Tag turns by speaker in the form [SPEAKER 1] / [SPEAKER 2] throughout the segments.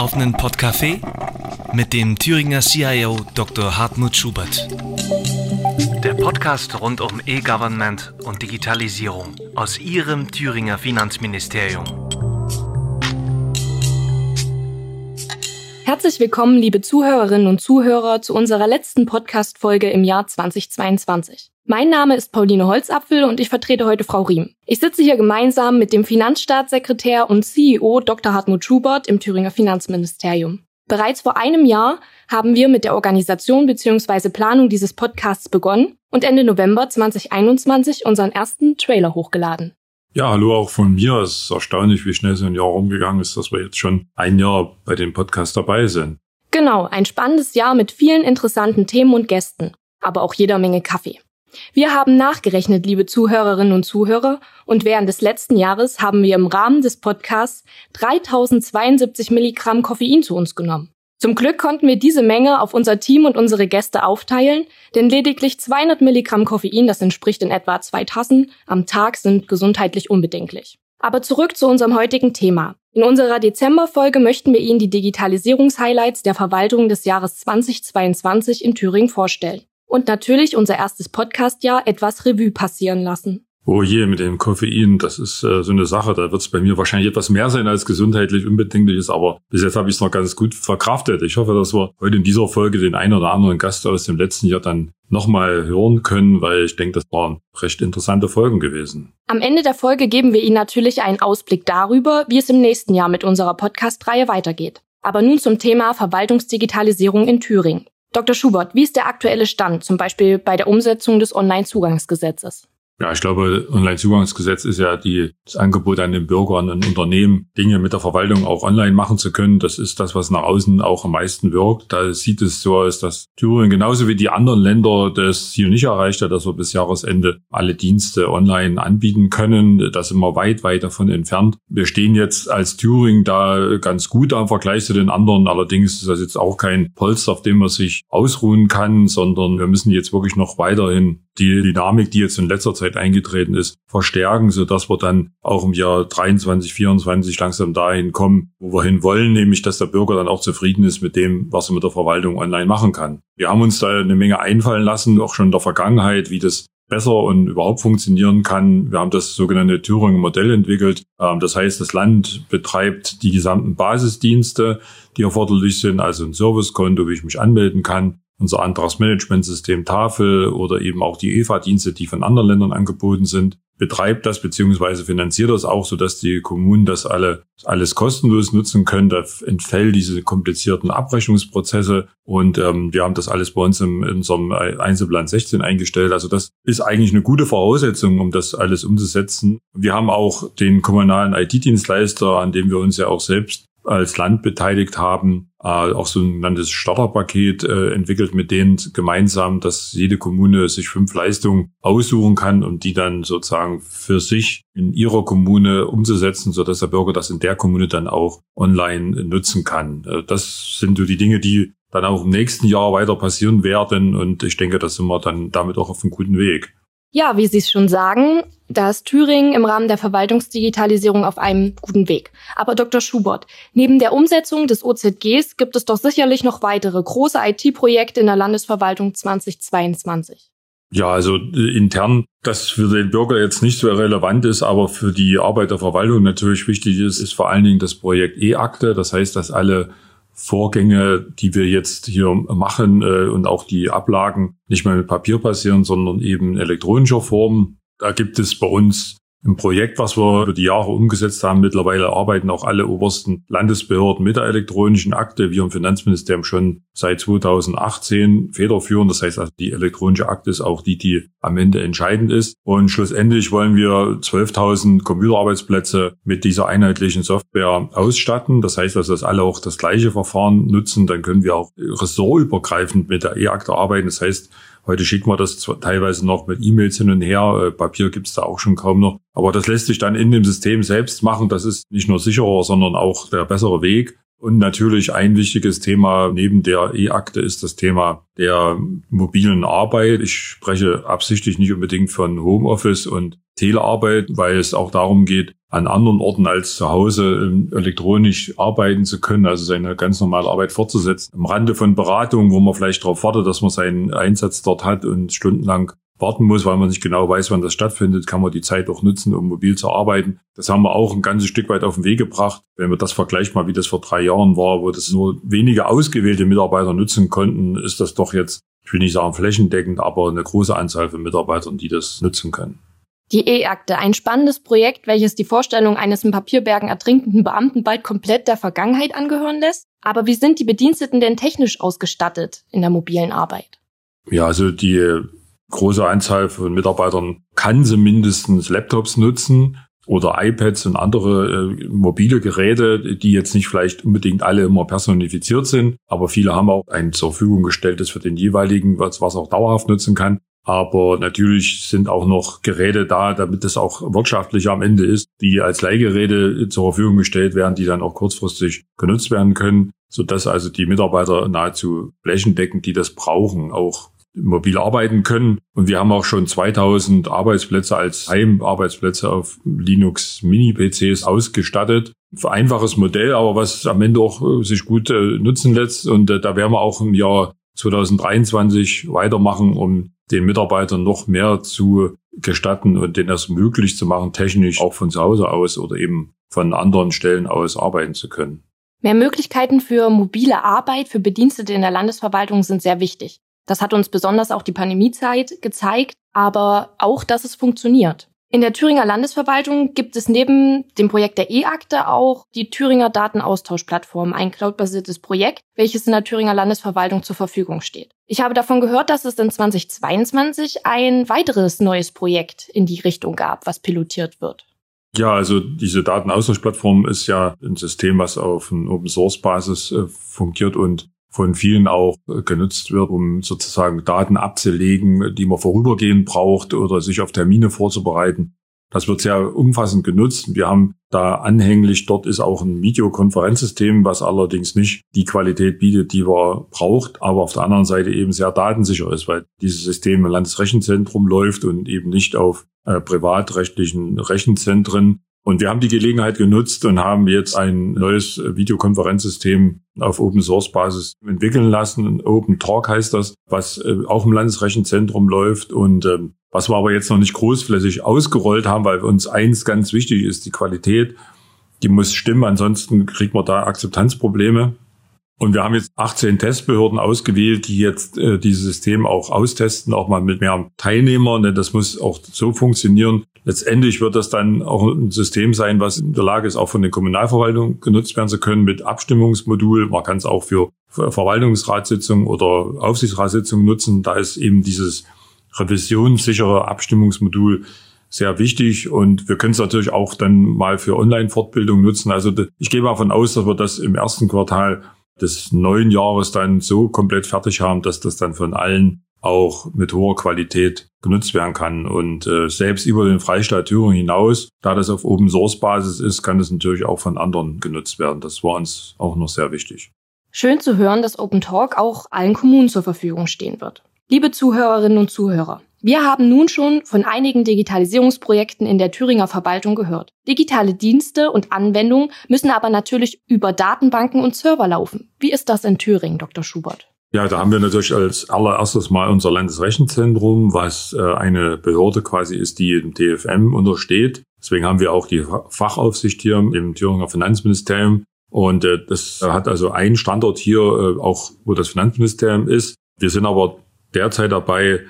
[SPEAKER 1] auf einen Podcafé mit dem Thüringer CIO Dr. Hartmut Schubert. Der Podcast rund um E-Government und Digitalisierung aus Ihrem Thüringer Finanzministerium.
[SPEAKER 2] Herzlich willkommen, liebe Zuhörerinnen und Zuhörer, zu unserer letzten Podcast-Folge im Jahr 2022. Mein Name ist Pauline Holzapfel und ich vertrete heute Frau Riem. Ich sitze hier gemeinsam mit dem Finanzstaatssekretär und CEO Dr. Hartmut Schubert im Thüringer Finanzministerium. Bereits vor einem Jahr haben wir mit der Organisation bzw. Planung dieses Podcasts begonnen und Ende November 2021 unseren ersten Trailer hochgeladen.
[SPEAKER 3] Ja, hallo auch von mir. Es ist erstaunlich, wie schnell so ein Jahr rumgegangen ist, dass wir jetzt schon ein Jahr bei dem Podcast dabei sind.
[SPEAKER 2] Genau, ein spannendes Jahr mit vielen interessanten Themen und Gästen, aber auch jeder Menge Kaffee. Wir haben nachgerechnet, liebe Zuhörerinnen und Zuhörer, und während des letzten Jahres haben wir im Rahmen des Podcasts 3072 Milligramm Koffein zu uns genommen. Zum Glück konnten wir diese Menge auf unser Team und unsere Gäste aufteilen, denn lediglich 200 Milligramm Koffein, das entspricht in etwa zwei Tassen, am Tag sind gesundheitlich unbedenklich. Aber zurück zu unserem heutigen Thema. In unserer Dezemberfolge möchten wir Ihnen die Digitalisierungshighlights der Verwaltung des Jahres 2022 in Thüringen vorstellen. Und natürlich unser erstes Podcastjahr etwas Revue passieren lassen.
[SPEAKER 3] Oh je, mit dem Koffein, das ist äh, so eine Sache. Da wird es bei mir wahrscheinlich etwas mehr sein als gesundheitlich unbedingt ist, aber bis jetzt habe ich es noch ganz gut verkraftet. Ich hoffe, dass wir heute in dieser Folge den einen oder anderen Gast aus dem letzten Jahr dann nochmal hören können, weil ich denke, das waren recht interessante Folgen gewesen.
[SPEAKER 2] Am Ende der Folge geben wir Ihnen natürlich einen Ausblick darüber, wie es im nächsten Jahr mit unserer Podcast-Reihe weitergeht. Aber nun zum Thema Verwaltungsdigitalisierung in Thüringen. Dr. Schubert, wie ist der aktuelle Stand, zum Beispiel bei der Umsetzung des Onlinezugangsgesetzes?
[SPEAKER 3] Ja, ich glaube, Onlinezugangsgesetz ist ja die, das Angebot an den Bürgern und Unternehmen, Dinge mit der Verwaltung auch online machen zu können. Das ist das, was nach außen auch am meisten wirkt. Da sieht es so aus, dass Thüringen genauso wie die anderen Länder das Ziel nicht erreicht hat, dass wir bis Jahresende alle Dienste online anbieten können. Da sind wir weit, weit davon entfernt. Wir stehen jetzt als Thüringen da ganz gut am Vergleich zu den anderen. Allerdings ist das jetzt auch kein Polster, auf dem man sich ausruhen kann, sondern wir müssen jetzt wirklich noch weiterhin die Dynamik, die jetzt in letzter Zeit eingetreten ist, verstärken, so dass wir dann auch im Jahr 23, 24 langsam dahin kommen, wo wir hin wollen, nämlich dass der Bürger dann auch zufrieden ist mit dem, was er mit der Verwaltung online machen kann. Wir haben uns da eine Menge einfallen lassen, auch schon in der Vergangenheit, wie das besser und überhaupt funktionieren kann. Wir haben das sogenannte Thüringer Modell entwickelt. Ähm, das heißt, das Land betreibt die gesamten Basisdienste, die erforderlich sind, also ein Servicekonto, wie ich mich anmelden kann unser Antragsmanagementsystem Tafel oder eben auch die EFA-Dienste, die von anderen Ländern angeboten sind, betreibt das beziehungsweise finanziert das auch, sodass die Kommunen das alle alles kostenlos nutzen können. Da entfällt diese komplizierten Abrechnungsprozesse und ähm, wir haben das alles bei uns im, in unserem Einzelplan 16 eingestellt. Also das ist eigentlich eine gute Voraussetzung, um das alles umzusetzen. Wir haben auch den kommunalen IT-Dienstleister, an dem wir uns ja auch selbst als Land beteiligt haben, äh, auch so ein genanntes Starterpaket äh, entwickelt mit denen gemeinsam, dass jede Kommune sich fünf Leistungen aussuchen kann und die dann sozusagen für sich in ihrer Kommune umzusetzen, so der Bürger das in der Kommune dann auch online nutzen kann. Äh, das sind so die Dinge, die dann auch im nächsten Jahr weiter passieren werden und ich denke, da sind wir dann damit auch auf einem guten Weg.
[SPEAKER 2] Ja, wie Sie es schon sagen, da ist Thüringen im Rahmen der Verwaltungsdigitalisierung auf einem guten Weg. Aber Dr. Schubert, neben der Umsetzung des OZGs gibt es doch sicherlich noch weitere große IT-Projekte in der Landesverwaltung 2022.
[SPEAKER 3] Ja, also äh, intern, das für den Bürger jetzt nicht so relevant ist, aber für die Arbeit der Verwaltung natürlich wichtig ist, ist vor allen Dingen das Projekt E-Akte. Das heißt, dass alle Vorgänge, die wir jetzt hier machen äh, und auch die Ablagen nicht mehr mit Papier passieren, sondern eben in elektronischer Form. Da gibt es bei uns ein Projekt, was wir über die Jahre umgesetzt haben. Mittlerweile arbeiten auch alle obersten Landesbehörden mit der elektronischen Akte. Wir im Finanzministerium schon seit 2018 federführend. Das heißt also, die elektronische Akte ist auch die, die am Ende entscheidend ist. Und schlussendlich wollen wir 12.000 Computerarbeitsplätze mit dieser einheitlichen Software ausstatten. Das heißt also, dass alle auch das gleiche Verfahren nutzen. Dann können wir auch ressortübergreifend mit der E-Akte arbeiten. Das heißt, Heute schickt man das teilweise noch mit E-Mails hin und her. Äh, Papier gibt's da auch schon kaum noch. Aber das lässt sich dann in dem System selbst machen. Das ist nicht nur sicherer, sondern auch der bessere Weg. Und natürlich ein wichtiges Thema neben der E-Akte ist das Thema der mobilen Arbeit. Ich spreche absichtlich nicht unbedingt von Homeoffice und Telearbeit, weil es auch darum geht, an anderen Orten als zu Hause ähm, elektronisch arbeiten zu können, also seine ganz normale Arbeit fortzusetzen. Am Rande von Beratungen, wo man vielleicht darauf wartet, dass man seinen Einsatz dort hat und stundenlang warten muss, weil man nicht genau weiß, wann das stattfindet, kann man die Zeit auch nutzen, um mobil zu arbeiten. Das haben wir auch ein ganzes Stück weit auf den Weg gebracht. Wenn wir das vergleicht mal, wie das vor drei Jahren war, wo das nur wenige ausgewählte Mitarbeiter nutzen konnten, ist das doch jetzt, ich will nicht sagen flächendeckend, aber eine große Anzahl von Mitarbeitern, die das nutzen können.
[SPEAKER 2] Die E-Akte, ein spannendes Projekt, welches die Vorstellung eines in Papierbergen ertrinkenden Beamten bald komplett der Vergangenheit angehören lässt. Aber wie sind die Bediensteten denn technisch ausgestattet in der mobilen Arbeit?
[SPEAKER 3] Ja, also die große Anzahl von Mitarbeitern kann sie mindestens Laptops nutzen oder iPads und andere äh, mobile Geräte, die jetzt nicht vielleicht unbedingt alle immer personifiziert sind, aber viele haben auch ein zur Verfügung gestelltes für den jeweiligen, was, was auch dauerhaft nutzen kann. Aber natürlich sind auch noch Geräte da, damit es auch wirtschaftlich am Ende ist, die als Leihgeräte zur Verfügung gestellt werden, die dann auch kurzfristig genutzt werden können, sodass also die Mitarbeiter nahezu flächendeckend, die das brauchen, auch mobil arbeiten können. Und wir haben auch schon 2000 Arbeitsplätze als Heimarbeitsplätze auf Linux Mini-PCs ausgestattet. Einfaches Modell, aber was am Ende auch äh, sich gut äh, nutzen lässt. Und äh, da werden wir auch im Jahr 2023 weitermachen, um den Mitarbeitern noch mehr zu gestatten und denen das möglich zu machen, technisch auch von zu Hause aus oder eben von anderen Stellen aus arbeiten zu können.
[SPEAKER 2] Mehr Möglichkeiten für mobile Arbeit für Bedienstete in der Landesverwaltung sind sehr wichtig. Das hat uns besonders auch die Pandemiezeit gezeigt, aber auch, dass es funktioniert. In der Thüringer Landesverwaltung gibt es neben dem Projekt der E-Akte auch die Thüringer Datenaustauschplattform, ein cloudbasiertes Projekt, welches in der Thüringer Landesverwaltung zur Verfügung steht. Ich habe davon gehört, dass es in 2022 ein weiteres neues Projekt in die Richtung gab, was pilotiert wird.
[SPEAKER 3] Ja, also diese Datenaustauschplattform ist ja ein System, was auf einer Open Source Basis äh, fungiert und von vielen auch äh, genutzt wird, um sozusagen Daten abzulegen, die man vorübergehend braucht oder sich auf Termine vorzubereiten. Das wird sehr umfassend genutzt. Wir haben da anhänglich, dort ist auch ein Videokonferenzsystem, was allerdings nicht die Qualität bietet, die man braucht, aber auf der anderen Seite eben sehr datensicher ist, weil dieses System im Landesrechenzentrum läuft und eben nicht auf äh, privatrechtlichen Rechenzentren. Und wir haben die Gelegenheit genutzt und haben jetzt ein neues Videokonferenzsystem auf Open Source Basis entwickeln lassen. Open Talk heißt das, was äh, auch im Landesrechenzentrum läuft und ähm, was wir aber jetzt noch nicht großflächig ausgerollt haben, weil uns eins ganz wichtig ist, die Qualität. Die muss stimmen, ansonsten kriegt man da Akzeptanzprobleme. Und wir haben jetzt 18 Testbehörden ausgewählt, die jetzt äh, dieses System auch austesten, auch mal mit mehr Teilnehmern. Denn das muss auch so funktionieren. Letztendlich wird das dann auch ein System sein, was in der Lage ist, auch von den Kommunalverwaltungen genutzt werden zu können mit Abstimmungsmodul. Man kann es auch für Verwaltungsratssitzungen oder Aufsichtsratssitzungen nutzen. Da ist eben dieses revisionssichere Abstimmungsmodul sehr wichtig und wir können es natürlich auch dann mal für Online-Fortbildung nutzen. Also ich gehe mal davon aus, dass wir das im ersten Quartal des neuen Jahres dann so komplett fertig haben, dass das dann von allen auch mit hoher Qualität genutzt werden kann. Und äh, selbst über den Freistaat Thüringen hinaus, da das auf Open Source Basis ist, kann es natürlich auch von anderen genutzt werden. Das war uns auch noch sehr wichtig.
[SPEAKER 2] Schön zu hören, dass Open Talk auch allen Kommunen zur Verfügung stehen wird. Liebe Zuhörerinnen und Zuhörer, wir haben nun schon von einigen Digitalisierungsprojekten in der Thüringer Verwaltung gehört. Digitale Dienste und Anwendungen müssen aber natürlich über Datenbanken und Server laufen. Wie ist das in Thüringen, Dr. Schubert?
[SPEAKER 3] Ja, da haben wir natürlich als allererstes mal unser Landesrechenzentrum, was äh, eine Behörde quasi ist, die dem DFM untersteht. Deswegen haben wir auch die Fachaufsicht hier im Thüringer Finanzministerium. Und äh, das hat also einen Standort hier, äh, auch wo das Finanzministerium ist. Wir sind aber derzeit dabei,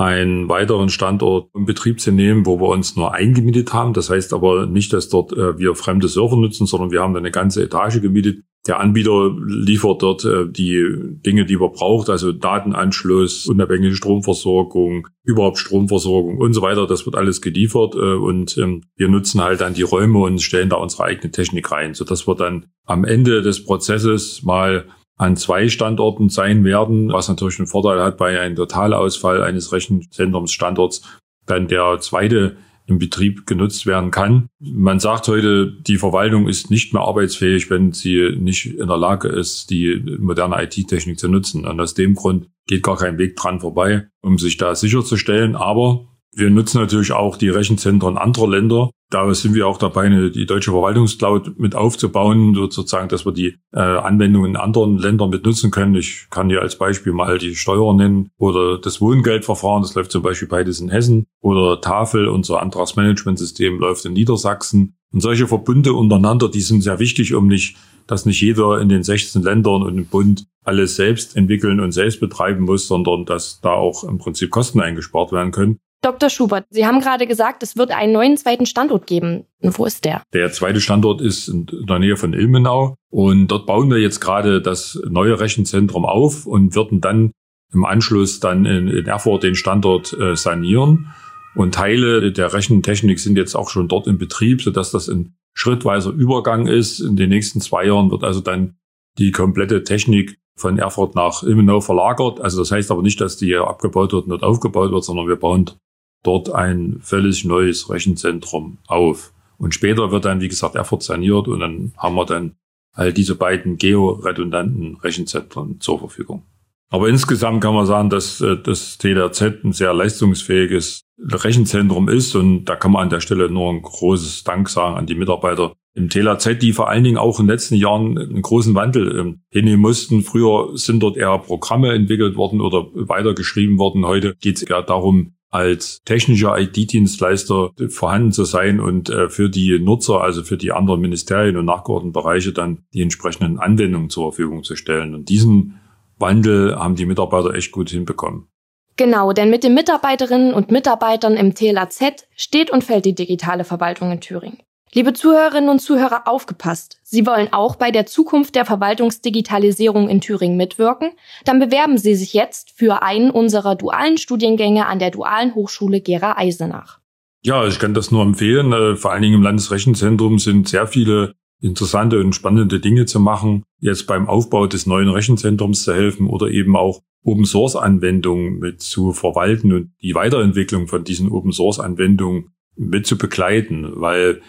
[SPEAKER 3] einen weiteren Standort in Betrieb zu nehmen, wo wir uns nur eingemietet haben. Das heißt aber nicht, dass dort äh, wir fremde Server nutzen, sondern wir haben eine ganze Etage gemietet. Der Anbieter liefert dort äh, die Dinge, die man braucht, also Datenanschluss, unabhängige Stromversorgung, überhaupt Stromversorgung und so weiter. Das wird alles geliefert äh, und ähm, wir nutzen halt dann die Räume und stellen da unsere eigene Technik rein, sodass wir dann am Ende des Prozesses mal an zwei Standorten sein werden, was natürlich einen Vorteil hat bei einem Totalausfall eines Rechenzentrumsstandorts, dann der zweite im Betrieb genutzt werden kann. Man sagt heute, die Verwaltung ist nicht mehr arbeitsfähig, wenn sie nicht in der Lage ist, die moderne IT-Technik zu nutzen. Und aus dem Grund geht gar kein Weg dran vorbei, um sich da sicherzustellen. Aber Wir nutzen natürlich auch die Rechenzentren anderer Länder. Da sind wir auch dabei, die deutsche Verwaltungscloud mit aufzubauen, sozusagen, dass wir die äh, Anwendungen in anderen Ländern mit nutzen können. Ich kann hier als Beispiel mal die Steuer nennen oder das Wohngeldverfahren, das läuft zum Beispiel beides in Hessen oder Tafel, unser Antragsmanagementsystem läuft in Niedersachsen. Und solche Verbünde untereinander, die sind sehr wichtig, um nicht, dass nicht jeder in den 16 Ländern und im Bund alles selbst entwickeln und selbst betreiben muss, sondern dass da auch im Prinzip Kosten eingespart werden können.
[SPEAKER 2] Dr. Schubert, Sie haben gerade gesagt, es wird einen neuen zweiten Standort geben. Wo ist der?
[SPEAKER 3] Der zweite Standort ist in der Nähe von Ilmenau und dort bauen wir jetzt gerade das neue Rechenzentrum auf und würden dann im Anschluss dann in, in Erfurt den Standort äh, sanieren. Und Teile der Rechentechnik sind jetzt auch schon dort in Betrieb, sodass das ein schrittweiser Übergang ist. In den nächsten zwei Jahren wird also dann die komplette Technik von Erfurt nach Ilmenau verlagert. Also das heißt aber nicht, dass die abgebaut wird und dort aufgebaut wird, sondern wir bauen dort ein völlig neues Rechenzentrum auf. Und später wird dann, wie gesagt, Erfurt saniert und dann haben wir dann all diese beiden georedundanten Rechenzentren zur Verfügung. Aber insgesamt kann man sagen, dass äh, das TDRZ ein sehr leistungsfähiges Rechenzentrum ist und da kann man an der Stelle nur ein großes Dank sagen an die Mitarbeiter im TLAZ, die vor allen Dingen auch in den letzten Jahren einen großen Wandel ähm, hinnehmen mussten. Früher sind dort eher Programme entwickelt worden oder weitergeschrieben worden. Heute geht es eher darum, als technischer IT-Dienstleister vorhanden zu sein und äh, für die Nutzer, also für die anderen Ministerien und nachgeordneten Bereiche dann die entsprechenden Anwendungen zur Verfügung zu stellen. Und diesen Wandel haben die Mitarbeiter echt gut hinbekommen.
[SPEAKER 2] Genau, denn mit den Mitarbeiterinnen und Mitarbeitern im TLAZ steht und fällt die digitale Verwaltung in Thüringen. Liebe Zuhörerinnen und Zuhörer, aufgepasst! Sie wollen auch bei der Zukunft der Verwaltungsdigitalisierung in Thüringen mitwirken? Dann bewerben Sie sich jetzt für einen unserer dualen Studiengänge an der Dualen Hochschule Gera Eisenach.
[SPEAKER 3] Ja, ich kann das nur empfehlen. Äh, vor allen Dingen im Landesrechenzentrum sind sehr viele interessante und spannende Dinge zu machen. Jetzt beim Aufbau des neuen Rechenzentrums zu helfen oder eben auch Open Source Anwendungen mit zu verwalten und die Weiterentwicklung von diesen Open Source Anwendungen mit zu begleiten, weil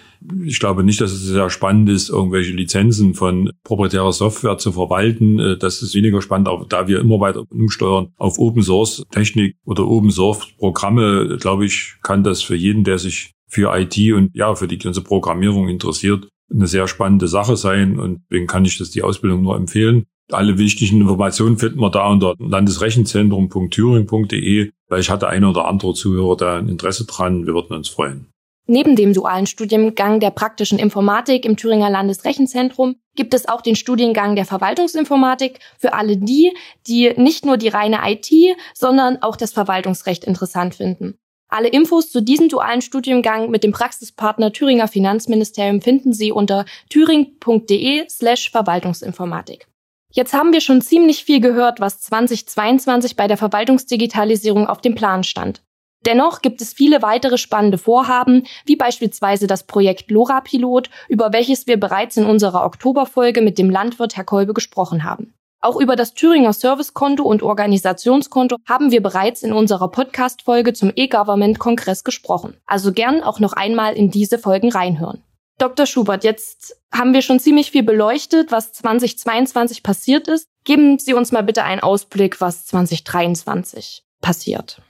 [SPEAKER 3] ich glaube nicht, dass es sehr spannend ist, irgendwelche Lizenzen von proprietärer Software zu verwalten. Äh, das ist weniger spannend, auch da wir immer weiter umsteuern auf Open Source Technik oder Open Source Programme, glaube ich, kann das für jeden, der sich für IT und ja, für die ganze Programmierung interessiert, eine sehr spannende Sache sein und deswegen kann ich das die Ausbildung nur empfehlen. Alle wichtigen Informationen finden wir da unter landesrechenzentrum.thüringen.de. Vielleicht hatte ein oder andere Zuhörer da ein Interesse dran. Wir würden uns freuen.
[SPEAKER 2] Neben dem dualen Studiengang der praktischen Informatik im Thüringer Landesrechenzentrum gibt es auch den Studiengang der Verwaltungsinformatik für alle die, die nicht nur die reine IT, sondern auch das Verwaltungsrecht interessant finden. Alle Infos zu diesem dualen Studiengang mit dem Praxispartner Thüringer Finanzministerium finden Sie unter thüring.de slash Verwaltungsinformatik. Jetzt haben wir schon ziemlich viel gehört, was 2022 bei der Verwaltungsdigitalisierung auf dem Plan stand. Dennoch gibt es viele weitere spannende Vorhaben, wie beispielsweise das Projekt LoRa-Pilot, über welches wir bereits in unserer Oktoberfolge mit dem Landwirt Herr Kolbe gesprochen haben. Auch über das Thüringer Servicekonto und Organisationskonto haben wir bereits in unserer Podcast-Folge zum E-Government-Kongress gesprochen. Also gern auch noch einmal in diese Folgen reinhören. Dr. Schubert, jetzt haben wir schon ziemlich viel beleuchtet, was 2022 passiert ist. Geben Sie uns mal bitte einen Ausblick, was 2023 passiert.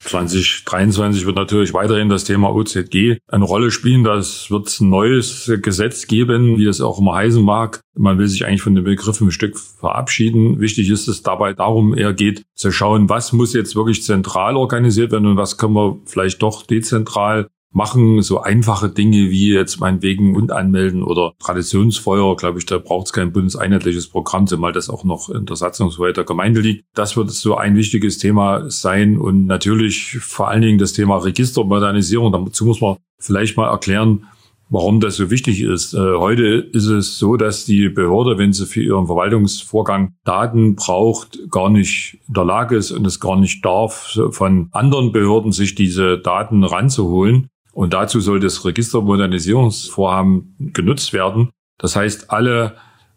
[SPEAKER 3] 2023 wird natürlich weiterhin das Thema OZG eine Rolle spielen. Das wird ein neues Gesetz geben, wie es auch immer heißen mag. Man will sich eigentlich von dem Begriff ein Stück verabschieden. Wichtig ist es dabei darum, eher geht zu schauen, was muss jetzt wirklich zentral organisiert werden und was können wir vielleicht doch dezentral machen so einfache Dinge wie jetzt meinetwegen und anmelden oder Traditionsfeuer, glaube ich, da braucht es kein bundeseinheitliches Programm, zumal das auch noch in der Satzungshoheit der Gemeinde liegt. Das wird so ein wichtiges Thema sein und natürlich vor allen Dingen das Thema Registermodernisierung. Dazu muss man vielleicht mal erklären, warum das so wichtig ist. Äh, heute ist es so, dass die Behörde, wenn sie für ihren Verwaltungsvorgang Daten braucht, gar nicht in der Lage ist und es gar nicht darf, von anderen Behörden sich diese Daten ranzuholen. Und dazu soll das Registermodernisierungsvorhaben genutzt werden. Das heißt, alle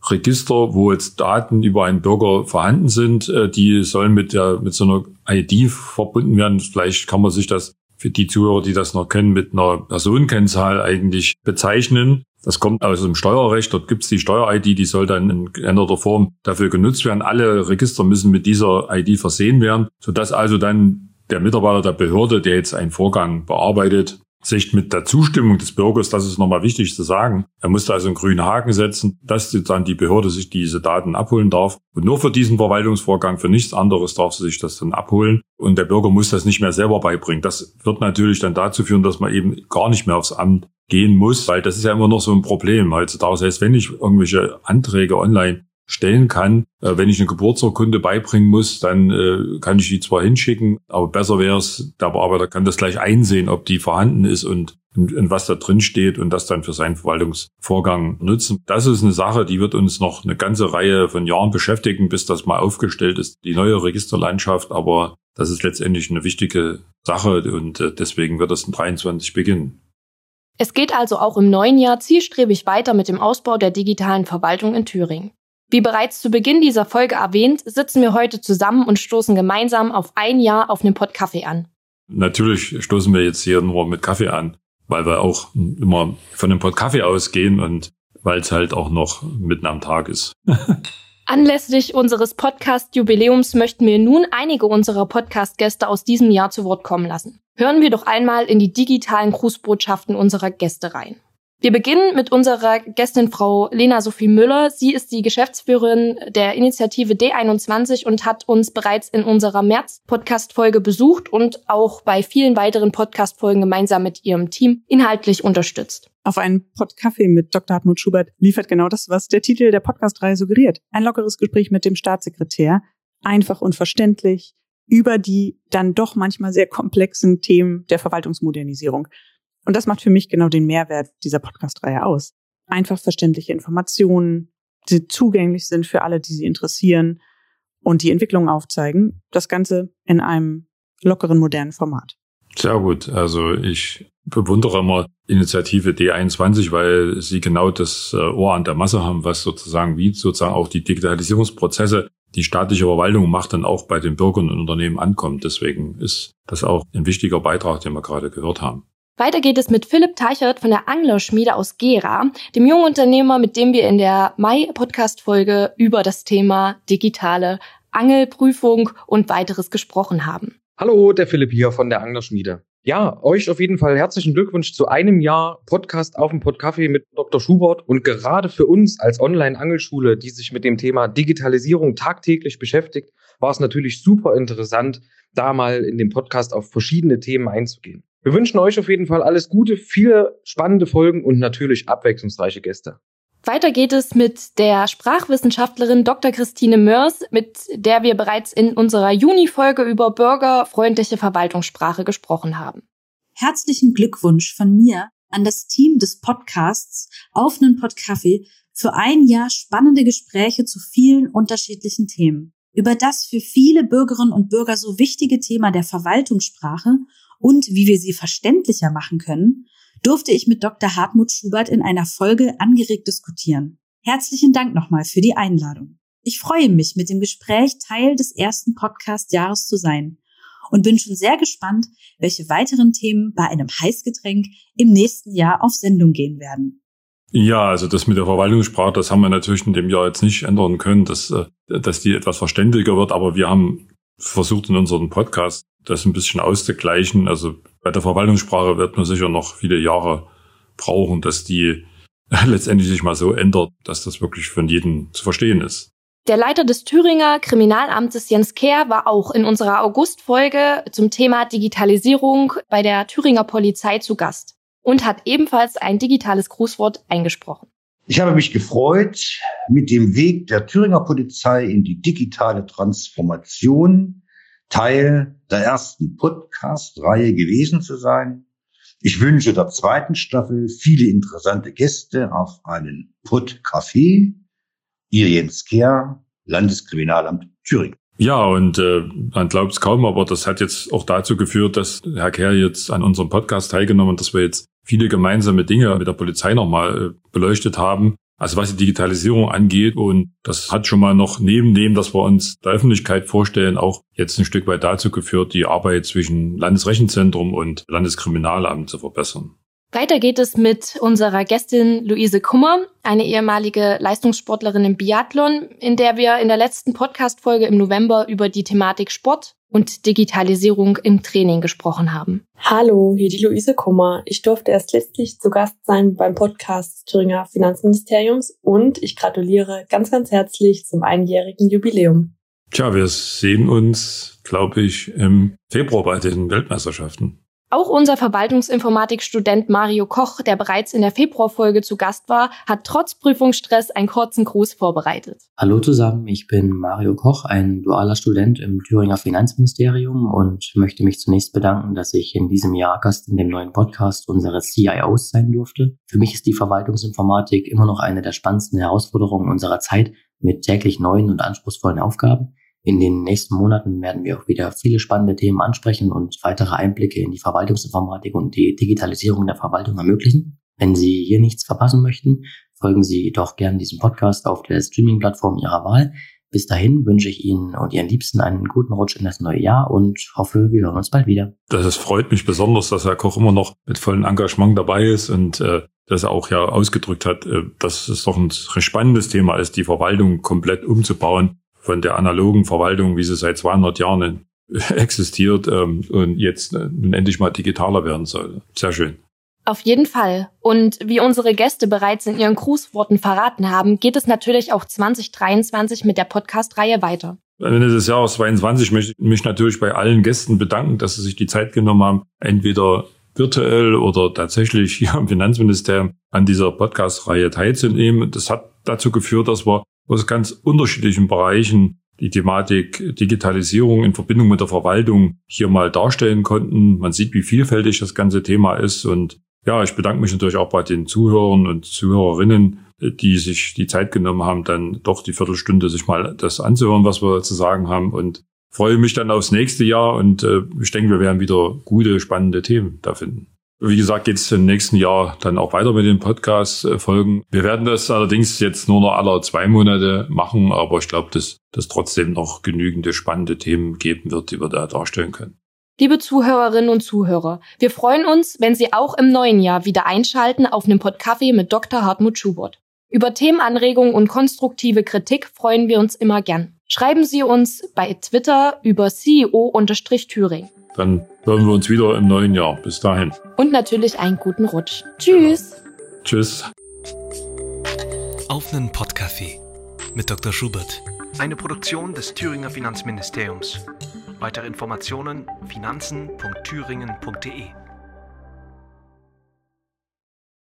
[SPEAKER 3] Register, wo jetzt Daten über einen Bürger vorhanden sind, äh, die sollen mit der, mit so einer ID verbunden werden. Vielleicht kann man sich das für die Zuhörer, die das noch kennen, mit einer Personenkennzahl eigentlich bezeichnen. Das kommt aus dem Steuerrecht. Dort gibt es die Steuer-ID, die soll dann in geänderter Form dafür genutzt werden. Alle Register müssen mit dieser ID versehen werden, sodass also dann der Mitarbeiter der Behörde, der jetzt einen Vorgang bearbeitet, sich mit der Zustimmung des Bürgers, das ist nochmal wichtig zu sagen, er musste also einen grünen Haken setzen, dass dann die Behörde sich diese Daten abholen darf. Und nur für diesen Verwaltungsvorgang, für nichts anderes darf sie sich das dann abholen. Und der Bürger muss das nicht mehr selber beibringen. Das wird natürlich dann dazu führen, dass man eben gar nicht mehr aufs Amt gehen muss, weil das ist ja immer noch so ein Problem heutzutage. Das heißt, wenn ich irgendwelche Anträge online stellen kann. Äh, wenn ich eine Geburtsurkunde beibringen muss, dann äh, kann ich die zwar hinschicken, aber besser wäre es, der Bearbeiter kann das gleich einsehen, ob die vorhanden ist und, und, und was da drin steht und das dann für seinen Verwaltungsvorgang nutzen. Das ist eine Sache, die wird uns noch eine ganze Reihe von Jahren beschäftigen, bis das mal aufgestellt ist, die neue Registerlandschaft, aber das ist letztendlich eine wichtige Sache und äh, deswegen wird das in 23 beginnen.
[SPEAKER 2] Es geht also auch im neuen Jahr zielstrebig weiter mit dem Ausbau der digitalen Verwaltung in Thüringen. Wie bereits zu Beginn dieser Folge erwähnt, sitzen wir heute zusammen und stoßen gemeinsam auf ein Jahr auf einem Pott Kaffee an.
[SPEAKER 3] Natürlich stoßen wir jetzt hier nur mit Kaffee an, weil wir auch immer von einem Pott Kaffee ausgehen und weil es halt auch noch mitten am Tag ist.
[SPEAKER 2] Anlässlich unseres Podcast-Jubiläums möchten wir nun einige unserer Podcast-Gäste aus diesem Jahr zu Wort kommen lassen. Hören wir doch einmal in die digitalen Grußbotschaften unserer Gäste rein. Wir beginnen mit unserer Gästin Frau Lena Sophie Müller. Sie ist die Geschäftsführerin der Initiative D21 und hat uns bereits in unserer März-Podcast-Folge besucht und auch bei vielen weiteren Podcast-Folgen gemeinsam mit ihrem Team inhaltlich unterstützt.
[SPEAKER 4] Auf einen Pott mit Dr. Hartmut Schubert liefert genau das, was der Titel der Podcast-Reihe suggeriert. Ein lockeres Gespräch mit dem Staatssekretär, einfach und verständlich, über die dann doch manchmal sehr komplexen Themen der Verwaltungsmodernisierung. Und das macht für mich genau den Mehrwert dieser Podcast-Reihe aus. Einfach verständliche Informationen, die zugänglich sind für alle, die sie interessieren und die Entwicklung aufzeigen. Das Ganze in einem lockeren, modernen Format.
[SPEAKER 3] Sehr gut. Also ich bewundere immer Initiative D21, weil sie genau das äh, Ohr an der Masse haben, was sozusagen wie sozusagen auch die Digitalisierungsprozesse die staatliche Verwaltung macht, dann auch bei den Bürgern und Unternehmen ankommt. Deswegen ist das auch ein wichtiger Beitrag, den wir gerade gehört haben.
[SPEAKER 2] Weiter geht es mit Philipp Teichert von der Anglerschmiede aus Gera, dem jungen Unternehmer, mit dem wir in der Mai-Podcast-Folge über das Thema digitale Angelprüfung und weiteres gesprochen haben.
[SPEAKER 5] Hallo, der Philipp hier von der Anglerschmiede. Ja, euch auf jeden Fall herzlichen Glückwunsch zu einem Jahr Podcast auf dem Podcafé mit Dr. Schubert und gerade für uns als Online-Angelschule, die sich mit dem Thema Digitalisierung tagtäglich beschäftigt, war es natürlich super interessant, da mal in dem Podcast auf verschiedene Themen einzugehen. Wir wünschen euch auf jeden Fall alles Gute, viele spannende Folgen und natürlich abwechslungsreiche Gäste.
[SPEAKER 2] Weiter geht es mit der Sprachwissenschaftlerin Dr. Christine Mörs, mit der wir bereits in unserer Juni-Folge über bürgerfreundliche Verwaltungssprache gesprochen haben.
[SPEAKER 6] Herzlichen Glückwunsch von mir an das Team des Podcasts Auf nen Podcafé für ein Jahr spannende Gespräche zu vielen unterschiedlichen Themen. Über das für viele Bürgerinnen und Bürger so wichtige Thema der Verwaltungssprache und wie wir sie verständlicher machen können, durfte ich mit Dr. Hartmut Schubert in einer Folge angeregt diskutieren. Herzlichen Dank nochmal für die Einladung. Ich freue mich, mit dem Gespräch Teil des ersten Podcast-Jahres zu sein und bin schon sehr gespannt, welche weiteren Themen bei einem Heißgetränk im nächsten Jahr auf Sendung gehen werden.
[SPEAKER 3] Ja, also das mit der Verwaltungssprache, das haben wir natürlich in dem Jahr jetzt nicht ändern können, dass, äh, dass die etwas verständiger wird, aber wir haben versucht in unserem Podcast das ein bisschen auszugleichen. Also bei der Verwaltungssprache wird man sicher noch viele Jahre brauchen, dass die letztendlich sich mal so ändert, dass das wirklich von jedem zu verstehen ist.
[SPEAKER 2] Der Leiter des Thüringer Kriminalamtes Jens Kehr war auch in unserer August-Folge zum Thema Digitalisierung bei der Thüringer Polizei zu Gast und hat ebenfalls ein digitales Grußwort eingesprochen.
[SPEAKER 7] Ich habe mich gefreut, mit dem Weg der Thüringer Polizei in die digitale Transformation Teil der ersten Podcast-Reihe gewesen zu sein. Ich wünsche der zweiten Staffel viele interessante Gäste auf einen Pod-Café. Ihr Jens Kehr, Landeskriminalamt Thüringen.
[SPEAKER 3] Ja, und äh, man glaubt es kaum, aber das hat jetzt auch dazu geführt, dass Herr Kehr jetzt an unserem Podcast teilgenommen hat, dass wir jetzt viele gemeinsame Dinge mit der Polizei nochmal äh, beleuchtet haben. Also was die Digitalisierung angeht und das hat schon mal noch neben dem, dass wir uns der Öffentlichkeit vorstellen, auch jetzt ein Stück weit dazu geführt, die Arbeit zwischen Landesrechenzentrum und Landeskriminalamt zu verbessern.
[SPEAKER 2] Weiter geht es mit unserer Gästin Luise Kummer, eine ehemalige Leistungssportlerin im Biathlon, in der wir in der letzten Podcast-Folge im November über die Thematik Sport und Digitalisierung im Training gesprochen haben.
[SPEAKER 8] Hallo, hier die Luise Kummer. Ich durfte erst letztlich zu Gast sein beim Podcast des Thüringer Finanzministeriums und ich gratuliere ganz, ganz herzlich zum einjährigen Jubiläum.
[SPEAKER 3] Tja, wir sehen uns, glaube ich, im Februar bei den Weltmeisterschaften.
[SPEAKER 2] Auch unser Verwaltungsinformatikstudent Mario Koch, der bereits in der Februarfolge zu Gast war, hat trotz Prüfungsstress einen kurzen Gruß vorbereitet.
[SPEAKER 9] Hallo zusammen, ich bin Mario Koch, ein dualer Student im Thüringer Finanzministerium und möchte mich zunächst bedanken, dass ich in diesem Jahr Gast in dem neuen Podcast unseres CIOs sein durfte. Für mich ist die Verwaltungsinformatik immer noch eine der spannendsten Herausforderungen unserer Zeit mit täglich neuen und anspruchsvollen Aufgaben. In den nächsten Monaten werden wir auch wieder viele spannende Themen ansprechen und weitere Einblicke in die Verwaltungsinformatik und die Digitalisierung der Verwaltung ermöglichen. Wenn Sie hier nichts verpassen möchten, folgen Sie doch gerne diesem Podcast auf der Streaming-Plattform Ihrer Wahl. Bis dahin wünsche ich Ihnen und Ihren Liebsten einen guten Rutsch in das neue Jahr und hoffe, wir hören uns bald wieder.
[SPEAKER 3] Das freut mich besonders, dass Herr Koch immer noch mit vollem Engagement dabei ist und äh, dass er auch ja ausgedrückt hat, äh, dass es doch ein spannendes Thema ist, die Verwaltung komplett umzubauen von der analogen Verwaltung, wie sie seit 200 Jahren existiert ähm, und jetzt äh, nun endlich mal digitaler werden soll. Sehr schön.
[SPEAKER 2] Auf jeden Fall. Und wie unsere Gäste bereits in ihren Grußworten verraten haben, geht es natürlich auch 2023 mit der Podcast-Reihe weiter.
[SPEAKER 3] Ende des Jahres 22 möchte ich mich natürlich bei allen Gästen bedanken, dass sie sich die Zeit genommen haben, entweder virtuell oder tatsächlich hier im Finanzministerium an dieser Podcast-Reihe teilzunehmen. Das hat dazu geführt, dass wir aus ganz unterschiedlichen Bereichen die Thematik Digitalisierung in Verbindung mit der Verwaltung hier mal darstellen konnten. Man sieht, wie vielfältig das ganze Thema ist. Und ja, ich bedanke mich natürlich auch bei den Zuhörern und Zuhörerinnen, die sich die Zeit genommen haben, dann doch die Viertelstunde sich mal das anzuhören, was wir zu sagen haben. Und freue mich dann aufs nächste Jahr. Und äh, ich denke, wir werden wieder gute, spannende Themen da finden. Wie gesagt, geht es im nächsten Jahr dann auch weiter mit den Podcast-Folgen. Wir werden das allerdings jetzt nur noch alle zwei Monate machen, aber ich glaube, dass das trotzdem noch genügende spannende Themen geben wird, die wir da darstellen können.
[SPEAKER 2] Liebe Zuhörerinnen und Zuhörer, wir freuen uns, wenn Sie auch im neuen Jahr wieder einschalten auf einen Podcafé mit Dr. Hartmut Schubert. Über Themenanregungen und konstruktive Kritik freuen wir uns immer gern. Schreiben Sie uns bei Twitter über CEO-Thüring.
[SPEAKER 3] Dann hören wir uns wieder im neuen Jahr. Bis dahin.
[SPEAKER 2] Und natürlich einen guten Rutsch. Tschüss.
[SPEAKER 3] Tschüss.
[SPEAKER 1] Auf einen Podcafé mit Dr. Schubert. Eine Produktion des Thüringer Finanzministeriums. Weitere Informationen finanzen.thüringen.de